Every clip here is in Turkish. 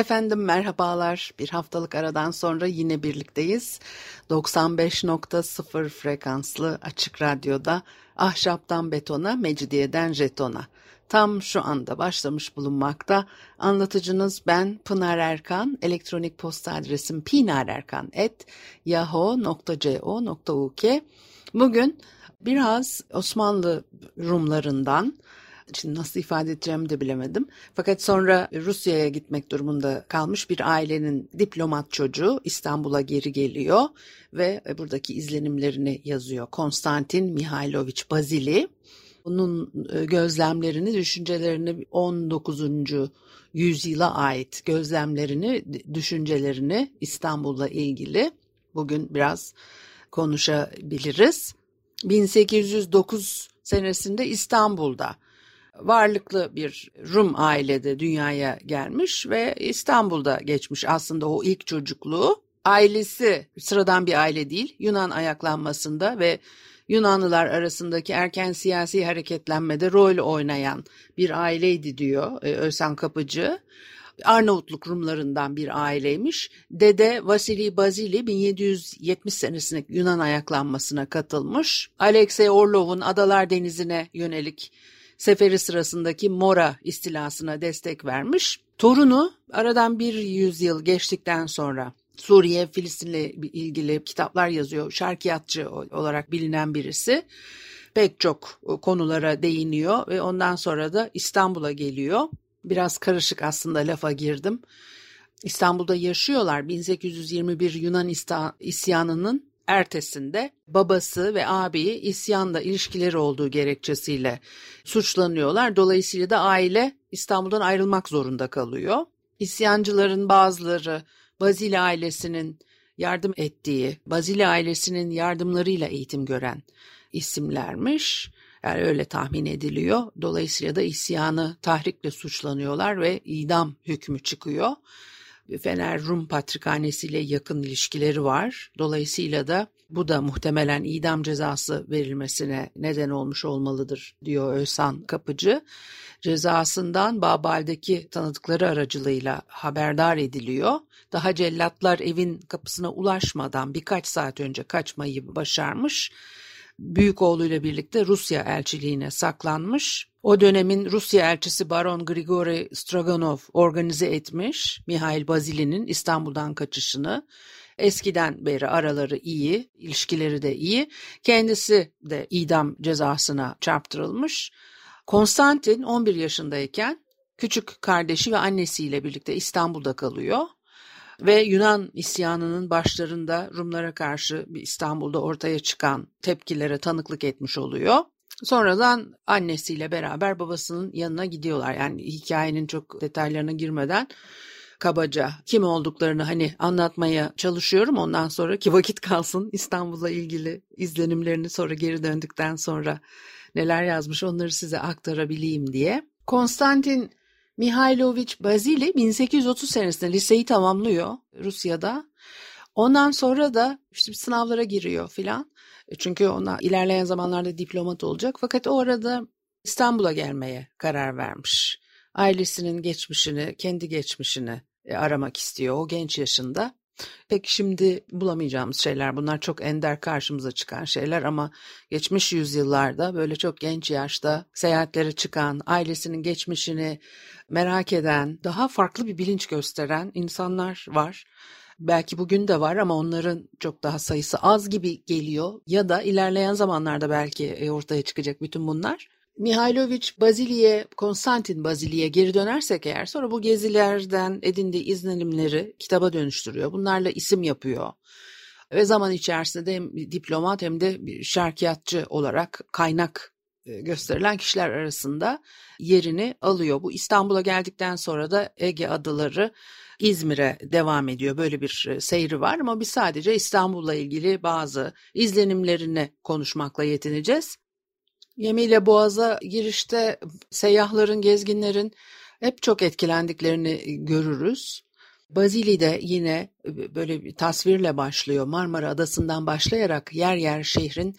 Efendim merhabalar. Bir haftalık aradan sonra yine birlikteyiz. 95.0 frekanslı açık radyoda ahşaptan betona, mecidiyeden jetona. Tam şu anda başlamış bulunmakta. Anlatıcınız ben Pınar Erkan. Elektronik posta adresim pinarerkan.yahoo.co.uk Bugün biraz Osmanlı Rumlarından Şimdi nasıl ifade edeceğimi de bilemedim. Fakat sonra Rusya'ya gitmek durumunda kalmış bir ailenin diplomat çocuğu İstanbul'a geri geliyor ve buradaki izlenimlerini yazıyor. Konstantin Mihailoviç Bazili. Onun e, gözlemlerini, düşüncelerini 19. yüzyıla ait gözlemlerini, düşüncelerini İstanbul'la ilgili bugün biraz konuşabiliriz. 1809 senesinde İstanbul'da varlıklı bir Rum ailede dünyaya gelmiş ve İstanbul'da geçmiş aslında o ilk çocukluğu. Ailesi sıradan bir aile değil Yunan ayaklanmasında ve Yunanlılar arasındaki erken siyasi hareketlenmede rol oynayan bir aileydi diyor e, Özhan Kapıcı. Arnavutluk Rumlarından bir aileymiş. Dede Vasili Bazili 1770 senesinde Yunan ayaklanmasına katılmış. Alexey Orlov'un Adalar Denizi'ne yönelik seferi sırasındaki Mora istilasına destek vermiş. Torunu aradan bir yüzyıl geçtikten sonra Suriye, Filistin'le ilgili kitaplar yazıyor. Şarkiyatçı olarak bilinen birisi. Pek çok konulara değiniyor ve ondan sonra da İstanbul'a geliyor. Biraz karışık aslında lafa girdim. İstanbul'da yaşıyorlar. 1821 Yunan isyanının ertesinde babası ve abiyi isyanda ilişkileri olduğu gerekçesiyle suçlanıyorlar. Dolayısıyla da aile İstanbul'dan ayrılmak zorunda kalıyor. İsyancıların bazıları Bazili ailesinin yardım ettiği, Bazili ailesinin yardımlarıyla eğitim gören isimlermiş. Yani öyle tahmin ediliyor. Dolayısıyla da isyanı tahrikle suçlanıyorlar ve idam hükmü çıkıyor. Fener Rum Patrikhanesi ile yakın ilişkileri var. Dolayısıyla da bu da muhtemelen idam cezası verilmesine neden olmuş olmalıdır diyor Özsan Kapıcı. Cezasından Babal'deki tanıdıkları aracılığıyla haberdar ediliyor. Daha cellatlar evin kapısına ulaşmadan birkaç saat önce kaçmayı başarmış. Büyük oğluyla birlikte Rusya elçiliğine saklanmış. O dönemin Rusya elçisi Baron Grigori Stroganov organize etmiş Mihail Bazili'nin İstanbul'dan kaçışını. Eskiden beri araları iyi, ilişkileri de iyi. Kendisi de idam cezasına çarptırılmış. Konstantin 11 yaşındayken küçük kardeşi ve annesiyle birlikte İstanbul'da kalıyor ve Yunan isyanının başlarında Rumlara karşı İstanbul'da ortaya çıkan tepkilere tanıklık etmiş oluyor. Sonradan annesiyle beraber babasının yanına gidiyorlar. Yani hikayenin çok detaylarına girmeden kabaca kim olduklarını hani anlatmaya çalışıyorum. Ondan sonra ki vakit kalsın İstanbul'la ilgili izlenimlerini sonra geri döndükten sonra neler yazmış onları size aktarabileyim diye. Konstantin Mihailoviç Bazili 1830 senesinde liseyi tamamlıyor Rusya'da. Ondan sonra da işte sınavlara giriyor filan. E, çünkü ona ilerleyen zamanlarda diplomat olacak. Fakat o arada İstanbul'a gelmeye karar vermiş. Ailesinin geçmişini, kendi geçmişini e, aramak istiyor o genç yaşında. Pek şimdi bulamayacağımız şeyler bunlar çok ender karşımıza çıkan şeyler ama geçmiş yüzyıllarda böyle çok genç yaşta seyahatlere çıkan, ailesinin geçmişini merak eden, daha farklı bir bilinç gösteren insanlar var. Belki bugün de var ama onların çok daha sayısı az gibi geliyor ya da ilerleyen zamanlarda belki e, ortaya çıkacak bütün bunlar. Mihailoviç Bazili'ye, Konstantin Bazili'ye geri dönersek eğer sonra bu gezilerden edindiği izlenimleri kitaba dönüştürüyor. Bunlarla isim yapıyor. Ve zaman içerisinde hem diplomat hem de şarkiyatçı olarak kaynak gösterilen kişiler arasında yerini alıyor. Bu İstanbul'a geldikten sonra da Ege adaları İzmir'e devam ediyor. Böyle bir seyri var ama biz sadece İstanbul'la ilgili bazı izlenimlerini konuşmakla yetineceğiz. Yemiyle Boğaz'a girişte seyyahların, gezginlerin hep çok etkilendiklerini görürüz. Bazili'de yine böyle bir tasvirle başlıyor. Marmara Adası'ndan başlayarak yer yer şehrin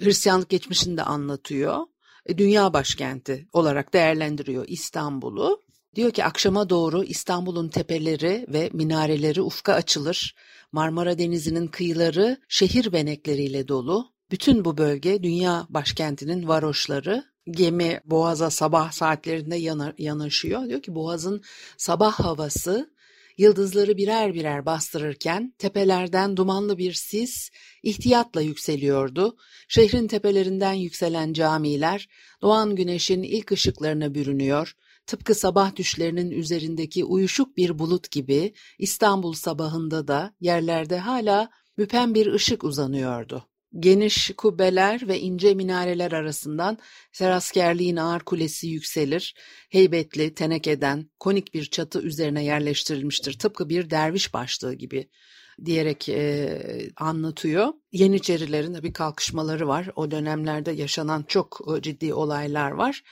Hristiyanlık geçmişini de anlatıyor. E, dünya başkenti olarak değerlendiriyor İstanbul'u. Diyor ki akşama doğru İstanbul'un tepeleri ve minareleri ufka açılır. Marmara Denizi'nin kıyıları şehir benekleriyle dolu. Bütün bu bölge dünya başkentinin varoşları. Gemi Boğaz'a sabah saatlerinde yana, yanaşıyor. Diyor ki Boğaz'ın sabah havası yıldızları birer birer bastırırken tepelerden dumanlı bir sis ihtiyatla yükseliyordu. Şehrin tepelerinden yükselen camiler doğan güneşin ilk ışıklarına bürünüyor. Tıpkı sabah düşlerinin üzerindeki uyuşuk bir bulut gibi İstanbul sabahında da yerlerde hala müpem bir ışık uzanıyordu. Geniş kubbeler ve ince minareler arasından seraskerliğin ağır kulesi yükselir, heybetli, tenekeden, konik bir çatı üzerine yerleştirilmiştir. Tıpkı bir derviş başlığı gibi diyerek e, anlatıyor. Yeniçerilerin bir kalkışmaları var. O dönemlerde yaşanan çok e, ciddi olaylar var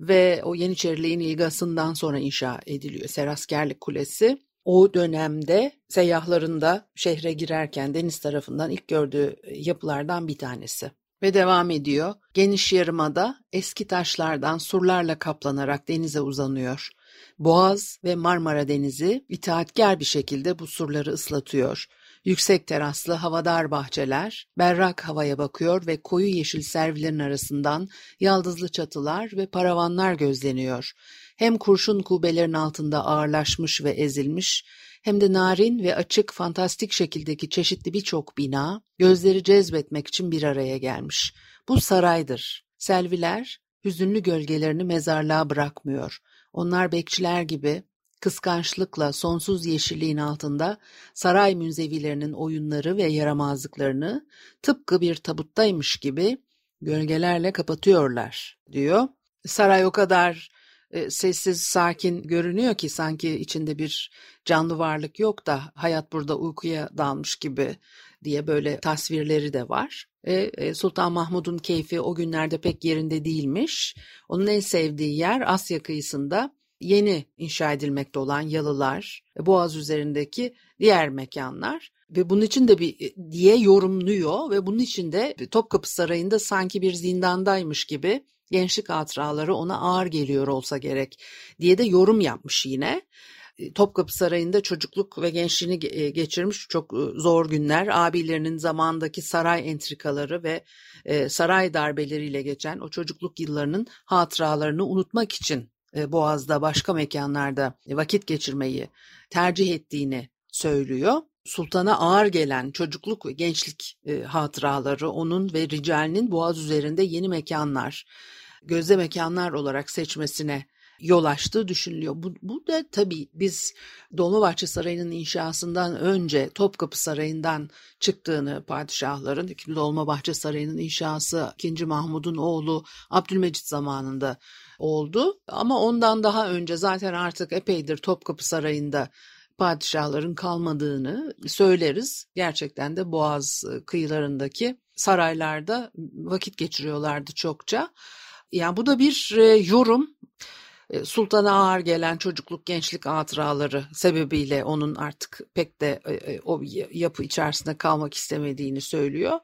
ve o Yeniçeriliğin ilgasından sonra inşa ediliyor Seraskerlik Kulesi. O dönemde seyyahların şehre girerken deniz tarafından ilk gördüğü yapılardan bir tanesi. Ve devam ediyor. Geniş yarımada eski taşlardan surlarla kaplanarak denize uzanıyor. Boğaz ve Marmara Denizi itaatkar bir şekilde bu surları ıslatıyor. Yüksek teraslı havadar bahçeler berrak havaya bakıyor ve koyu yeşil servilerin arasından yaldızlı çatılar ve paravanlar gözleniyor. Hem kurşun kubelerin altında ağırlaşmış ve ezilmiş hem de narin ve açık fantastik şekildeki çeşitli birçok bina gözleri cezbetmek için bir araya gelmiş. Bu saraydır. Selviler hüzünlü gölgelerini mezarlığa bırakmıyor. Onlar bekçiler gibi kıskançlıkla sonsuz yeşilliğin altında saray münzevilerinin oyunları ve yaramazlıklarını tıpkı bir tabuttaymış gibi gölgelerle kapatıyorlar diyor. Saray o kadar e, sessiz, sakin görünüyor ki sanki içinde bir canlı varlık yok da hayat burada uykuya dalmış gibi diye böyle tasvirleri de var. E, Sultan Mahmud'un keyfi o günlerde pek yerinde değilmiş. Onun en sevdiği yer Asya kıyısında yeni inşa edilmekte olan yalılar, Boğaz üzerindeki diğer mekanlar ve bunun için de bir e, diye yorumluyor ve bunun için de Topkapı Sarayı'nda sanki bir zindandaymış gibi gençlik hatıraları ona ağır geliyor olsa gerek diye de yorum yapmış yine. E, Topkapı Sarayı'nda çocukluk ve gençliğini e, geçirmiş çok zor günler. Abilerinin zamandaki saray entrikaları ve saray darbeleriyle geçen o çocukluk yıllarının hatıralarını unutmak için e, Boğaz'da başka mekanlarda vakit geçirmeyi tercih ettiğini söylüyor. Sultana ağır gelen çocukluk ve gençlik e, hatıraları onun ve Rical'nin Boğaz üzerinde yeni mekanlar, gözde mekanlar olarak seçmesine yol açtığı düşünülüyor. Bu, bu da tabii biz Dolmabahçe Sarayı'nın inşasından önce Topkapı Sarayı'ndan çıktığını padişahların, Dolmabahçe Sarayı'nın inşası 2. Mahmud'un oğlu Abdülmecit zamanında oldu. Ama ondan daha önce zaten artık epeydir Topkapı Sarayı'nda padişahların kalmadığını söyleriz. Gerçekten de Boğaz kıyılarındaki saraylarda vakit geçiriyorlardı çokça. Yani bu da bir e, yorum. E, sultana ağır gelen çocukluk gençlik hatıraları sebebiyle onun artık pek de e, o yapı içerisinde kalmak istemediğini söylüyor.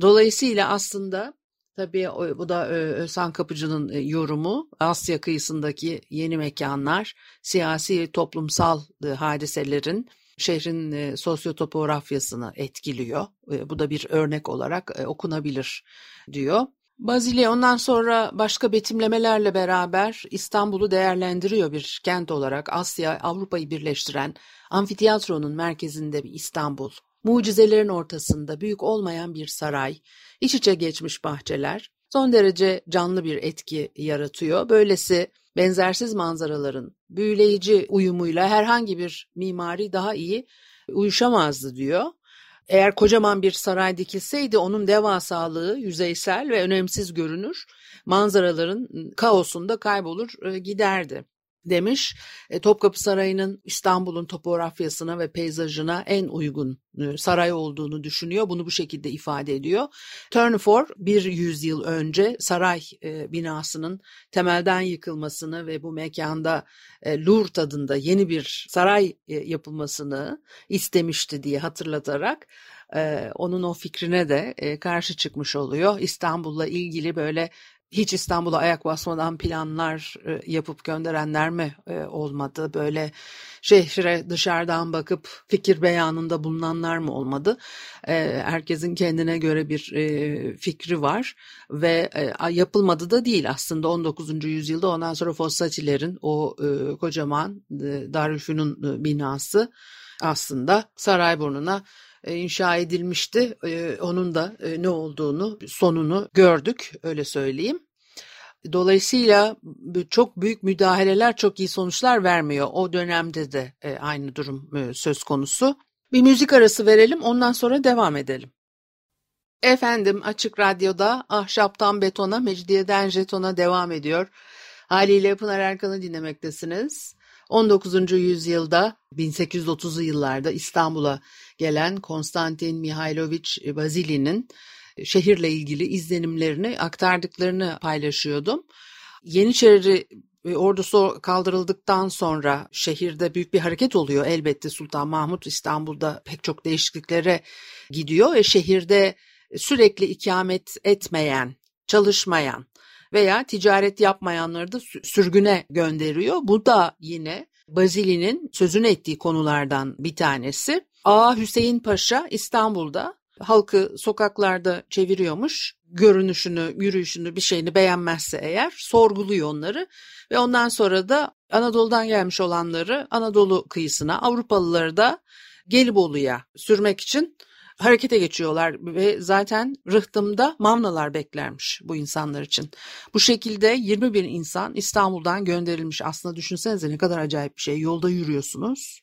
Dolayısıyla aslında Tabii bu da Özhan Kapıcı'nın yorumu. Asya kıyısındaki yeni mekanlar, siyasi toplumsal hadiselerin şehrin sosyotopografyasını etkiliyor. Bu da bir örnek olarak okunabilir diyor. Bazile ondan sonra başka betimlemelerle beraber İstanbul'u değerlendiriyor bir kent olarak Asya, Avrupa'yı birleştiren amfiteyatronun merkezinde bir İstanbul. Mucizelerin ortasında büyük olmayan bir saray, iç içe geçmiş bahçeler son derece canlı bir etki yaratıyor. Böylesi benzersiz manzaraların büyüleyici uyumuyla herhangi bir mimari daha iyi uyuşamazdı diyor. Eğer kocaman bir saray dikilseydi onun devasalığı yüzeysel ve önemsiz görünür. Manzaraların kaosunda kaybolur e, giderdi demiş. E, Topkapı Sarayı'nın İstanbul'un topografyasına ve peyzajına en uygun e, saray olduğunu düşünüyor. Bunu bu şekilde ifade ediyor. Tournefort bir yüzyıl önce saray e, binasının temelden yıkılmasını ve bu mekanda Louvre adında yeni bir saray yapılmasını istemişti diye hatırlatarak onun o fikrine de karşı çıkmış oluyor. İstanbul'la ilgili böyle hiç İstanbul'a ayak basmadan planlar e, yapıp gönderenler mi e, olmadı? Böyle şehre dışarıdan bakıp fikir beyanında bulunanlar mı olmadı? E, herkesin kendine göre bir fikri var ve yapılmadı da değil aslında 19. yüzyılda ondan sonra Fossatilerin o kocaman Darülfünun binası aslında Sarayburnu'na inşa edilmişti. E, onun da e, ne olduğunu, sonunu gördük öyle söyleyeyim. Dolayısıyla çok büyük müdahaleler çok iyi sonuçlar vermiyor. O dönemde de aynı durum söz konusu. Bir müzik arası verelim ondan sonra devam edelim. Efendim Açık Radyo'da Ahşaptan Betona, Mecidiyeden Jeton'a devam ediyor. Haliyle Pınar Erkan'ı dinlemektesiniz. 19. yüzyılda 1830'lu yıllarda İstanbul'a gelen Konstantin Mihailoviç Bazili'nin şehirle ilgili izlenimlerini aktardıklarını paylaşıyordum. Yeniçeri ordusu kaldırıldıktan sonra şehirde büyük bir hareket oluyor. Elbette Sultan Mahmut İstanbul'da pek çok değişikliklere gidiyor ve şehirde sürekli ikamet etmeyen, çalışmayan, veya ticaret yapmayanları da sürgüne gönderiyor. Bu da yine Bazili'nin sözünü ettiği konulardan bir tanesi. A. Hüseyin Paşa İstanbul'da halkı sokaklarda çeviriyormuş. Görünüşünü, yürüyüşünü, bir şeyini beğenmezse eğer sorguluyor onları ve ondan sonra da Anadolu'dan gelmiş olanları Anadolu kıyısına, Avrupalıları da Gelibolu'ya sürmek için harekete geçiyorlar ve zaten rıhtımda mamnalar beklermiş bu insanlar için. Bu şekilde 20 bin insan İstanbul'dan gönderilmiş. Aslında düşünsenize ne kadar acayip bir şey. Yolda yürüyorsunuz.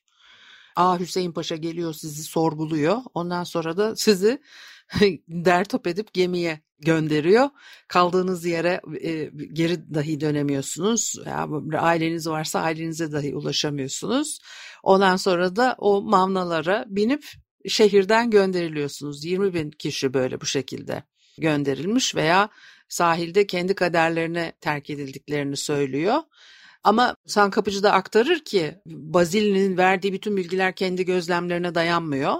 A Hüseyin Paşa geliyor sizi sorguluyor. Ondan sonra da sizi dertop edip gemiye gönderiyor. Kaldığınız yere e, geri dahi dönemiyorsunuz. Ya, aileniz varsa ailenize dahi ulaşamıyorsunuz. Ondan sonra da o mamnalara binip şehirden gönderiliyorsunuz. 20 bin kişi böyle bu şekilde gönderilmiş veya sahilde kendi kaderlerine terk edildiklerini söylüyor. Ama San Kapıcı da aktarır ki Bazili'nin verdiği bütün bilgiler kendi gözlemlerine dayanmıyor.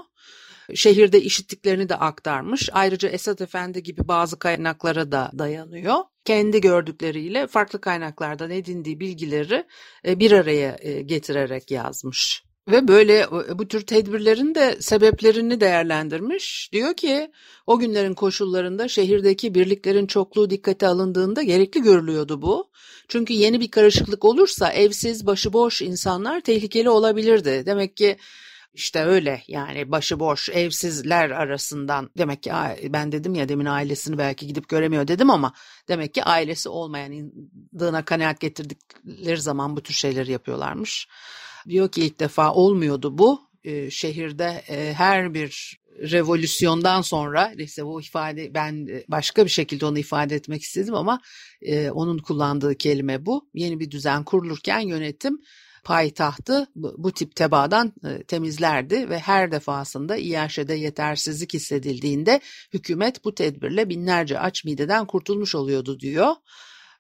Şehirde işittiklerini de aktarmış. Ayrıca Esat Efendi gibi bazı kaynaklara da dayanıyor. Kendi gördükleriyle farklı kaynaklardan edindiği bilgileri e, bir araya e, getirerek yazmış. Ve böyle bu tür tedbirlerin de sebeplerini değerlendirmiş. Diyor ki o günlerin koşullarında şehirdeki birliklerin çokluğu dikkate alındığında gerekli görülüyordu bu. Çünkü yeni bir karışıklık olursa evsiz, başıboş insanlar tehlikeli olabilirdi. Demek ki işte öyle yani başıboş evsizler arasından demek ki ben dedim ya demin ailesini belki gidip göremiyor dedim ama demek ki ailesi olmayan dığına kanaat getirdikleri zaman bu tür şeyleri yapıyorlarmış. Diyor ki ilk defa olmuyordu bu. E, şehirde e, her bir revolüsyondan sonra işte bu ifade ben başka bir şekilde onu ifade etmek istedim ama e, onun kullandığı kelime bu. Yeni bir düzen kurulurken yönetim payitahtı bu, bu tip tebaadan e, temizlerdi ve her defasında İAŞ'de yetersizlik hissedildiğinde hükümet bu tedbirle binlerce aç mideden kurtulmuş oluyordu diyor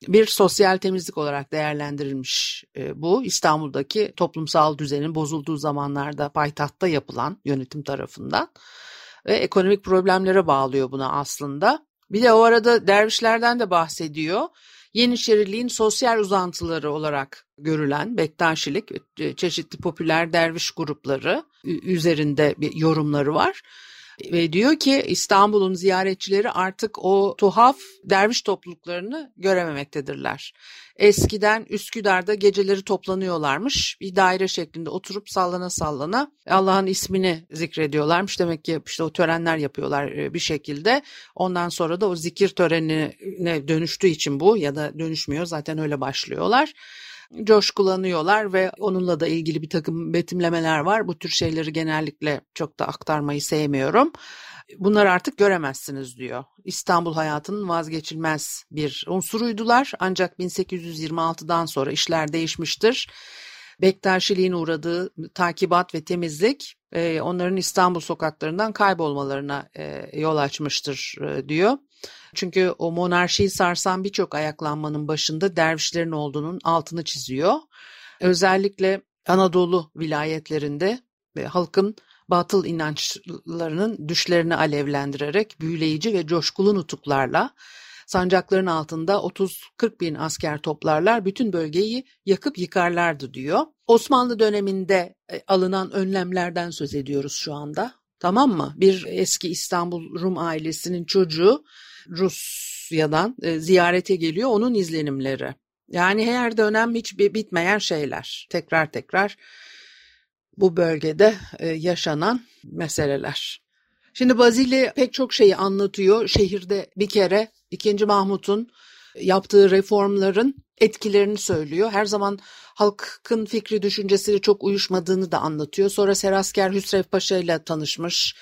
bir sosyal temizlik olarak değerlendirilmiş e, bu. İstanbul'daki toplumsal düzenin bozulduğu zamanlarda payitahtta yapılan yönetim tarafından ve ekonomik problemlere bağlıyor buna aslında. Bir de o arada dervişlerden de bahsediyor. Yeniçeriliğin sosyal uzantıları olarak görülen Bektaşilik, e, çeşitli popüler derviş grupları üzerinde bir yorumları var. Ve diyor ki İstanbul'un ziyaretçileri artık o tuhaf derviş topluluklarını görememektedirler. Eskiden Üsküdar'da geceleri toplanıyorlarmış. Bir daire şeklinde oturup sallana sallana Allah'ın ismini zikrediyorlarmış. Demek ki işte o törenler yapıyorlar e, bir şekilde. Ondan sonra da o zikir törenine dönüştüğü için bu ya da dönüşmüyor zaten öyle başlıyorlar. Coşkulanıyorlar ve onunla da ilgili bir takım betimlemeler var. Bu tür şeyleri genellikle çok da aktarmayı sevmiyorum. Bunları artık göremezsiniz diyor. İstanbul hayatının vazgeçilmez bir unsuruydular ancak 1826'dan sonra işler değişmiştir. Bektaşiliğin uğradığı takibat ve temizlik e, onların İstanbul sokaklarından kaybolmalarına e, yol açmıştır e, diyor. Çünkü o monarşiyi sarsan birçok ayaklanmanın başında dervişlerin olduğunun altını çiziyor. Özellikle Anadolu vilayetlerinde halkın batıl inançlarının düşlerini alevlendirerek büyüleyici ve coşkulu nutuklarla sancakların altında 30-40 bin asker toplarlar bütün bölgeyi yakıp yıkarlardı diyor. Osmanlı döneminde e, alınan önlemlerden söz ediyoruz şu anda. Tamam mı? Bir eski İstanbul Rum ailesinin çocuğu Rusya'dan e, ziyarete geliyor onun izlenimleri. Yani her dönem hiç bitmeyen şeyler. Tekrar tekrar bu bölgede e, yaşanan meseleler. Şimdi Bazili pek çok şeyi anlatıyor. Şehirde bir kere 2. Mahmut'un yaptığı reformların etkilerini söylüyor. Her zaman halkın fikri düşüncesiyle çok uyuşmadığını da anlatıyor. Sonra Serasker Hüsrev Paşa ile tanışmış.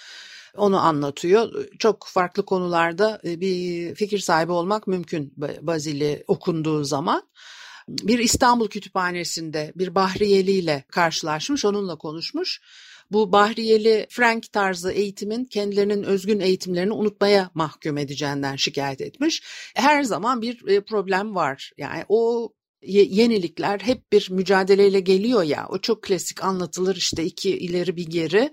Onu anlatıyor. Çok farklı konularda e, bir fikir sahibi olmak mümkün Bazili okunduğu zaman bir İstanbul Kütüphanesi'nde bir Bahriyeli ile karşılaşmış, onunla konuşmuş. Bu Bahriyeli Frank tarzı eğitimin kendilerinin özgün eğitimlerini unutmaya mahkum edeceğinden şikayet etmiş. Her zaman bir e, problem var. Yani o yenilikler hep bir mücadeleyle geliyor ya. O çok klasik anlatılır işte iki ileri bir geri.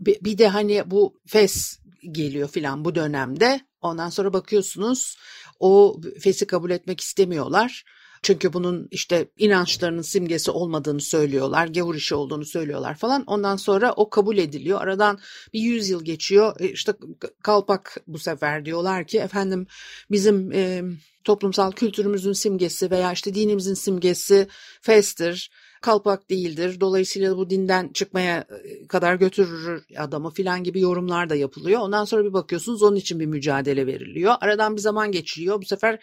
Bir de hani bu FES geliyor filan bu dönemde. Ondan sonra bakıyorsunuz o FES'i kabul etmek istemiyorlar. Çünkü bunun işte inançlarının simgesi olmadığını söylüyorlar, gavur işi olduğunu söylüyorlar falan. Ondan sonra o kabul ediliyor. Aradan bir yüz yıl geçiyor. E, işte kalpak bu sefer diyorlar ki efendim bizim e, toplumsal kültürümüzün simgesi veya işte dinimizin simgesi festir kalpak değildir. Dolayısıyla bu dinden çıkmaya e, kadar götürür adamı filan gibi yorumlar da yapılıyor. Ondan sonra bir bakıyorsunuz onun için bir mücadele veriliyor. Aradan bir zaman geçiyor. Bu sefer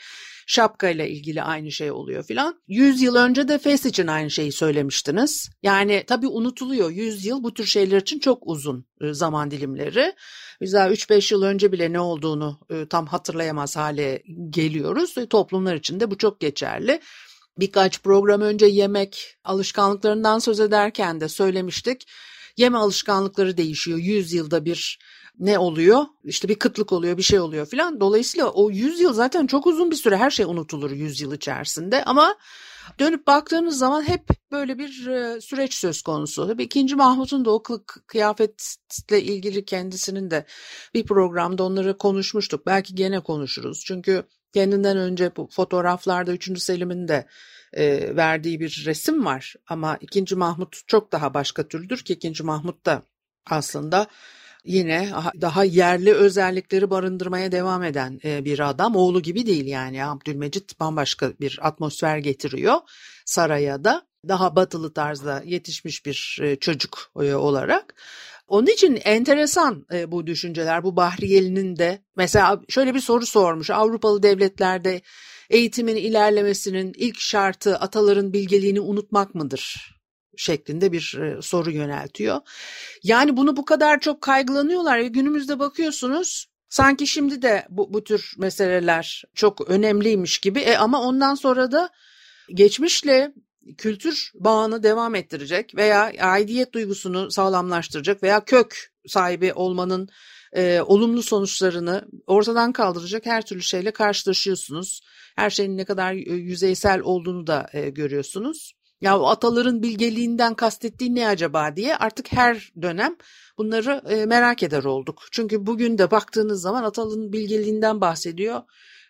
şapka ile ilgili aynı şey oluyor filan. 100 yıl önce de Fes için aynı şeyi söylemiştiniz. Yani tabii unutuluyor. 100 yıl bu tür şeyler için çok uzun e, zaman dilimleri. Biz daha 3-5 yıl önce bile ne olduğunu e, tam hatırlayamaz hale geliyoruz. Toplumlar için de bu çok geçerli. Birkaç program önce yemek alışkanlıklarından söz ederken de söylemiştik. Yeme alışkanlıkları değişiyor. 100 yılda bir ne oluyor? İşte bir kıtlık oluyor, bir şey oluyor filan. Dolayısıyla o 100 yıl zaten çok uzun bir süre her şey unutulur 100 yıl içerisinde ama dönüp baktığınız zaman hep böyle bir e, süreç söz konusu. Tabii ikinci Mahmut'un da o kıyafetle ilgili kendisinin de bir programda onları konuşmuştuk. Belki gene konuşuruz. Çünkü kendinden önce bu fotoğraflarda 3. Selim'in de e, verdiği bir resim var. Ama ikinci Mahmut çok daha başka türdür ki ikinci Mahmut da aslında yine daha yerli özellikleri barındırmaya devam eden e, bir adam. Oğlu gibi değil yani Abdülmecit bambaşka bir atmosfer getiriyor saraya da. Daha batılı tarzda yetişmiş bir e, çocuk e, olarak. Onun için enteresan bu düşünceler. Bu Bahriyeli'nin de mesela şöyle bir soru sormuş. Avrupalı devletlerde eğitimin ilerlemesinin ilk şartı ataların bilgeliğini unutmak mıdır? şeklinde bir e, soru yöneltiyor. Yani bunu bu kadar çok kaygılanıyorlar ve günümüzde bakıyorsunuz sanki şimdi de bu, bu tür meseleler çok önemliymiş gibi e, ama ondan sonra da geçmişle kültür bağını devam ettirecek veya aidiyet duygusunu sağlamlaştıracak veya kök sahibi olmanın e, olumlu sonuçlarını ortadan kaldıracak her türlü şeyle karşılaşıyorsunuz. Her şeyin ne kadar yüzeysel olduğunu da e, görüyorsunuz. Ya o ataların bilgeliğinden kastettiği ne acaba diye artık her dönem bunları e, merak eder olduk. Çünkü bugün de baktığınız zaman ataların bilgeliğinden bahsediyor.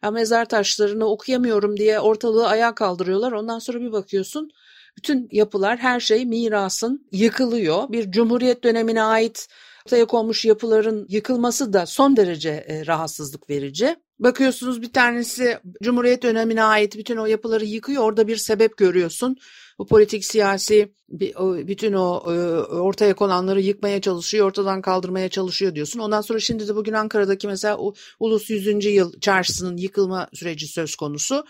Ya mezar taşlarını okuyamıyorum diye ortalığı ayağa kaldırıyorlar. Ondan sonra bir bakıyorsun bütün yapılar her şey mirasın yıkılıyor. Bir cumhuriyet dönemine ait ortaya konmuş yapıların yıkılması da son derece e, rahatsızlık verici. Bakıyorsunuz bir tanesi Cumhuriyet dönemine ait bütün o yapıları yıkıyor. Orada bir sebep görüyorsun bu politik siyasi bütün o e, ortaya konanları yıkmaya çalışıyor, ortadan kaldırmaya çalışıyor diyorsun. Ondan sonra şimdi de bugün Ankara'daki mesela Ulus 100. yıl çarşısının yıkılma süreci söz konusu.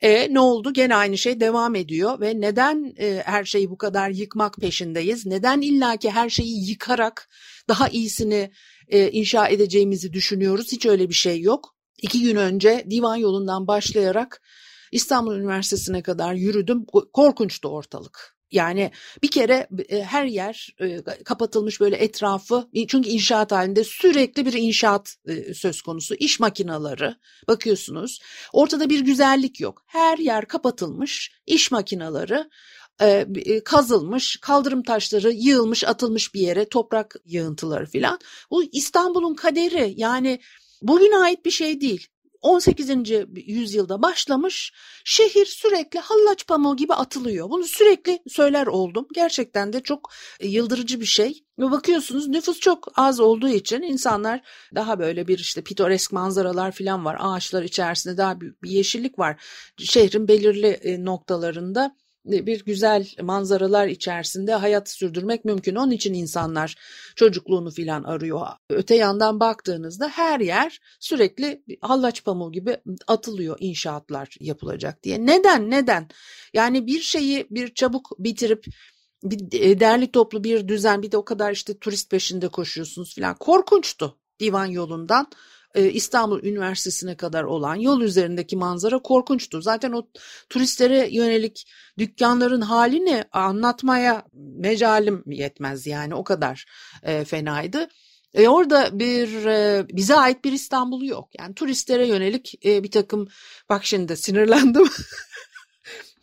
E ne oldu? Gene aynı şey devam ediyor ve neden e, her şeyi bu kadar yıkmak peşindeyiz? Neden illaki her şeyi yıkarak daha iyisini e, inşa edeceğimizi düşünüyoruz? Hiç öyle bir şey yok. İki gün önce divan yolundan başlayarak İstanbul Üniversitesi'ne kadar yürüdüm. Korkunçtu ortalık. Yani bir kere e, her yer e, kapatılmış böyle etrafı çünkü inşaat halinde sürekli bir inşaat e, söz konusu iş makinaları bakıyorsunuz ortada bir güzellik yok her yer kapatılmış iş makinaları kazılmış kaldırım taşları yığılmış atılmış bir yere toprak yığıntıları filan bu İstanbul'un kaderi yani bugüne ait bir şey değil 18. yüzyılda başlamış şehir sürekli hallaç pamuğu gibi atılıyor. Bunu sürekli söyler oldum. Gerçekten de çok e, yıldırıcı bir şey. Bakıyorsunuz nüfus çok az olduğu için insanlar daha böyle bir işte pitoresk manzaralar falan var. Ağaçlar içerisinde daha bir yeşillik var. Şehrin belirli e, noktalarında bir güzel manzaralar içerisinde hayat sürdürmek mümkün. Onun için insanlar çocukluğunu filan arıyor. Öte yandan baktığınızda her yer sürekli hallaç pamuğu gibi atılıyor inşaatlar yapılacak diye. Neden? Neden? Yani bir şeyi bir çabuk bitirip bir e, derli toplu bir düzen bir de o kadar işte turist peşinde koşuyorsunuz filan. Korkunçtu divan yolundan e, İstanbul Üniversitesi'ne kadar olan yol üzerindeki manzara korkunçtu. Zaten o turistlere yönelik dükkanların halini anlatmaya mecalim yetmez yani o kadar e, fenaydı. E orada bir e, bize ait bir İstanbul yok. Yani turistlere yönelik e, bir takım bak şimdi sinirlendim.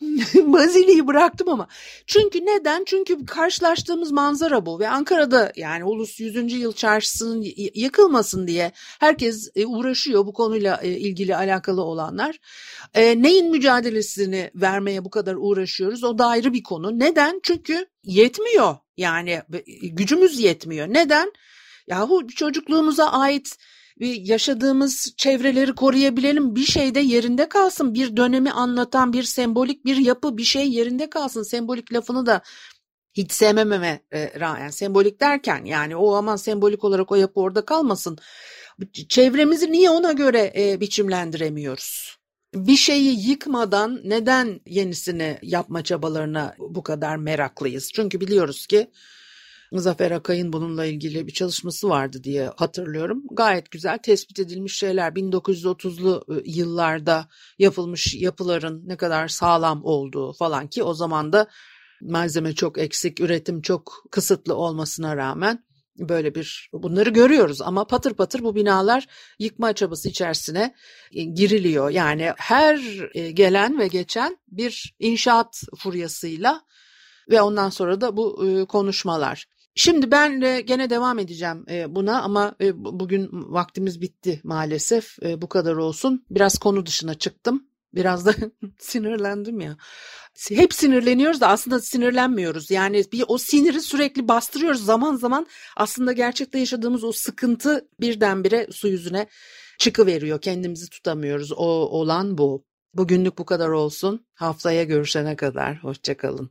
Bazili'yi bıraktım ama. Çünkü neden? Çünkü karşılaştığımız manzara bu ve Ankara'da yani Ulus 100. Yıl Çarşısı'nın yıkılmasın diye herkes e, uğraşıyor bu konuyla e, ilgili alakalı olanlar. E, neyin mücadelesini vermeye bu kadar uğraşıyoruz? O da ayrı bir konu. Neden? Çünkü yetmiyor. Yani gücümüz yetmiyor. Neden? Yahu çocukluğumuza ait yaşadığımız çevreleri koruyabilelim. Bir şey de yerinde kalsın. Bir dönemi anlatan bir sembolik bir yapı bir şey yerinde kalsın. Sembolik lafını da hiç sevmememe e, rağmen sembolik derken yani o aman sembolik olarak o yapı orada kalmasın. Çevremizi niye ona göre e, biçimlendiremiyoruz? Bir şeyi yıkmadan neden yenisini yapma çabalarına bu kadar meraklıyız? Çünkü biliyoruz ki Zafer Akay'ın bununla ilgili bir çalışması vardı diye hatırlıyorum. Gayet güzel tespit edilmiş şeyler 1930'lu ıı, yıllarda yapılmış yapıların ne kadar sağlam olduğu falan ki o zaman da malzeme çok eksik, üretim çok kısıtlı olmasına rağmen böyle bir bunları görüyoruz ama patır patır bu binalar yıkma çabası içerisine e, giriliyor. Yani her e, gelen ve geçen bir inşaat furyasıyla ve ondan sonra da bu e, konuşmalar. Şimdi ben de gene devam edeceğim e, buna ama e, bugün vaktimiz bitti maalesef. E, bu kadar olsun. Biraz konu dışına çıktım. Biraz da sinirlendim ya. Hep sinirleniyoruz da aslında sinirlenmiyoruz. Yani bir o siniri sürekli bastırıyoruz. Zaman zaman aslında gerçekte yaşadığımız o sıkıntı birdenbire su yüzüne çıkıveriyor. Kendimizi tutamıyoruz. O olan bu. Bugünlük bu kadar olsun. Haftaya görüşene kadar. Hoşçakalın.